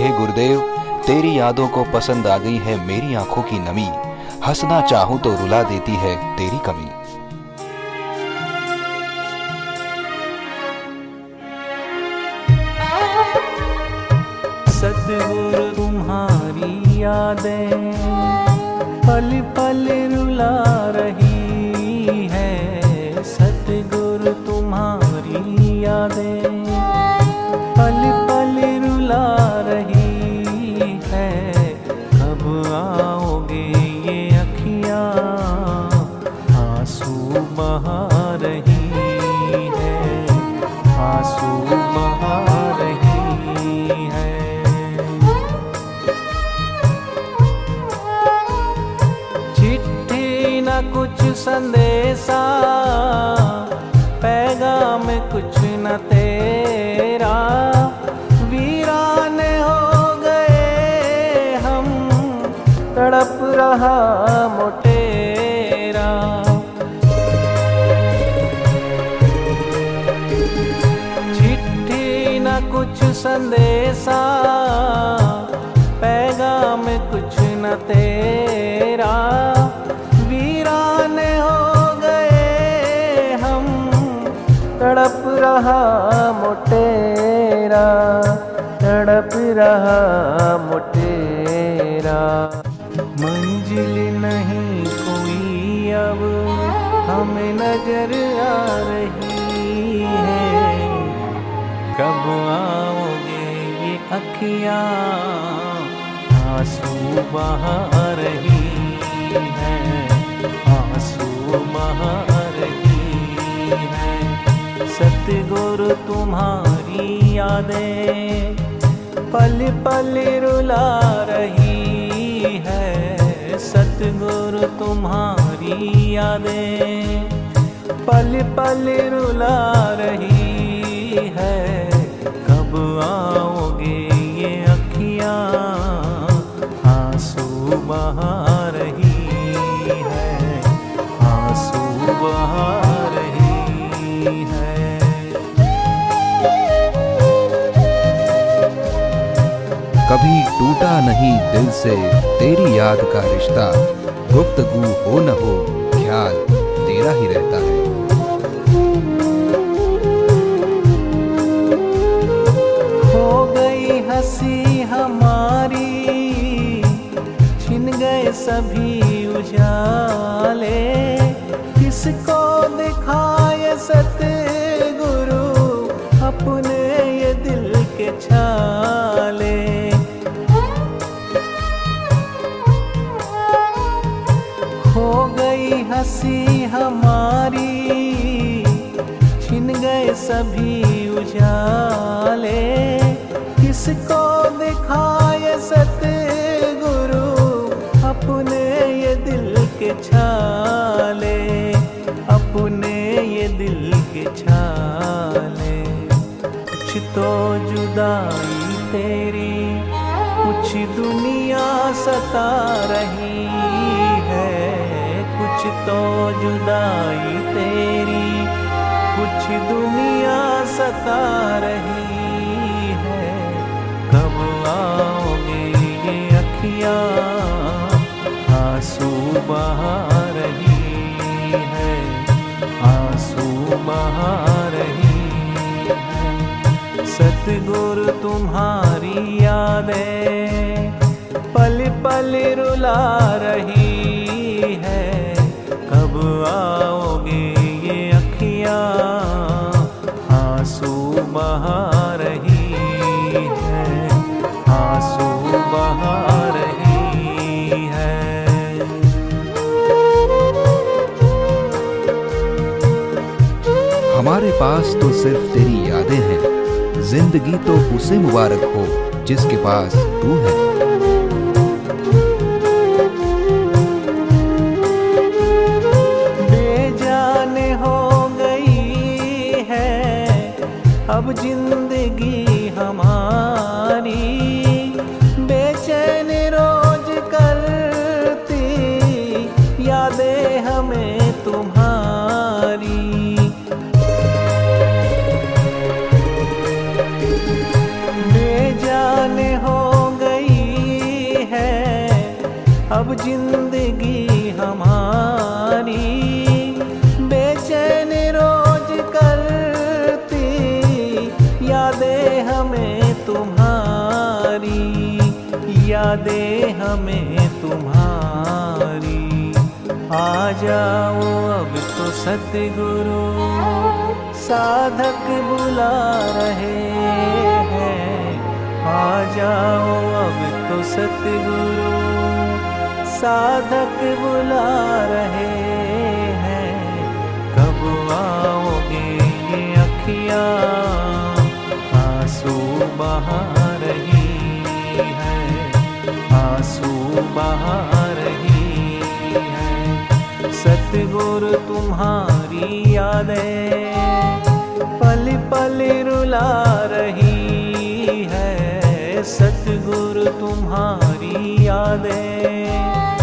हे गुरुदेव, तेरी यादों को पसंद आ गई है मेरी आँखों की नमी। हंसना चाहूँ तो रुला देती है तेरी कमी। संदेशा, पैगाम कुछ न तेरा। वीरान हो गए हम, तड़प रहा मोटेरा। चिट्ठी न कुछ संदेशा, पैगाम कुछ न तेरा। रहा मोटेरा, तड़प रहा मोटेरा। मंजिल नहीं कोई अब, हमें नज़र आ रही है। कब आओगे ये अखियाँ? आँसू बहा तुम्हारी यादें पल पल रुला रही है। सतगुरु तुम्हारी यादें पल पल रुला रही है। कब आओगे कभी टूटा नहीं दिल से तेरी याद का रिश्ता। गुफ्तगू हो न हो, ख्याल तेरा ही रहता है। हो गई हँसी हमारी, छिन गए सभी उजाले। किसको खो गई हँसी हमारी, छिन गए सभी उजाले। किसको दिखाए सत गुरु अपने ये दिल के छाले, अपने ये दिल के छाले। कुछ तो जुदाई तेरी, कुछ दुनिया सता रही। तो जुदाई तेरी, कुछ दुनिया सता रही है। कब आओगे ये अखियाँ, आँसू बहा रही है, आँसू बहा रही है। सतगुरु तुम्हारी यादें पल पल रुला रही आओगे ये अखियाँ? आँसू बहा हमारे पास तो सिर्फ़ तेरी यादें हैं। ज़िंदगी तो उसे मुबारक हो, जिसके पास तू है। ज़िंदगी हमारी, बेचैन रोज करती, यादें हमें तुम्हारी, यादें हमें तुम्हारी। आ जाओ अब तो सतगुरु, साधक बुला रहे हैं। आ जाओ अब तो सतगुरु साधक बुला रहे हैं। कब आओगे ये अखियाँ? आँसू बहा रही है। आँसू बहा रही है। सतगुरु तुम्हारी यादें। पल पल रुला रही सतगुरु तुम्हारी यादें।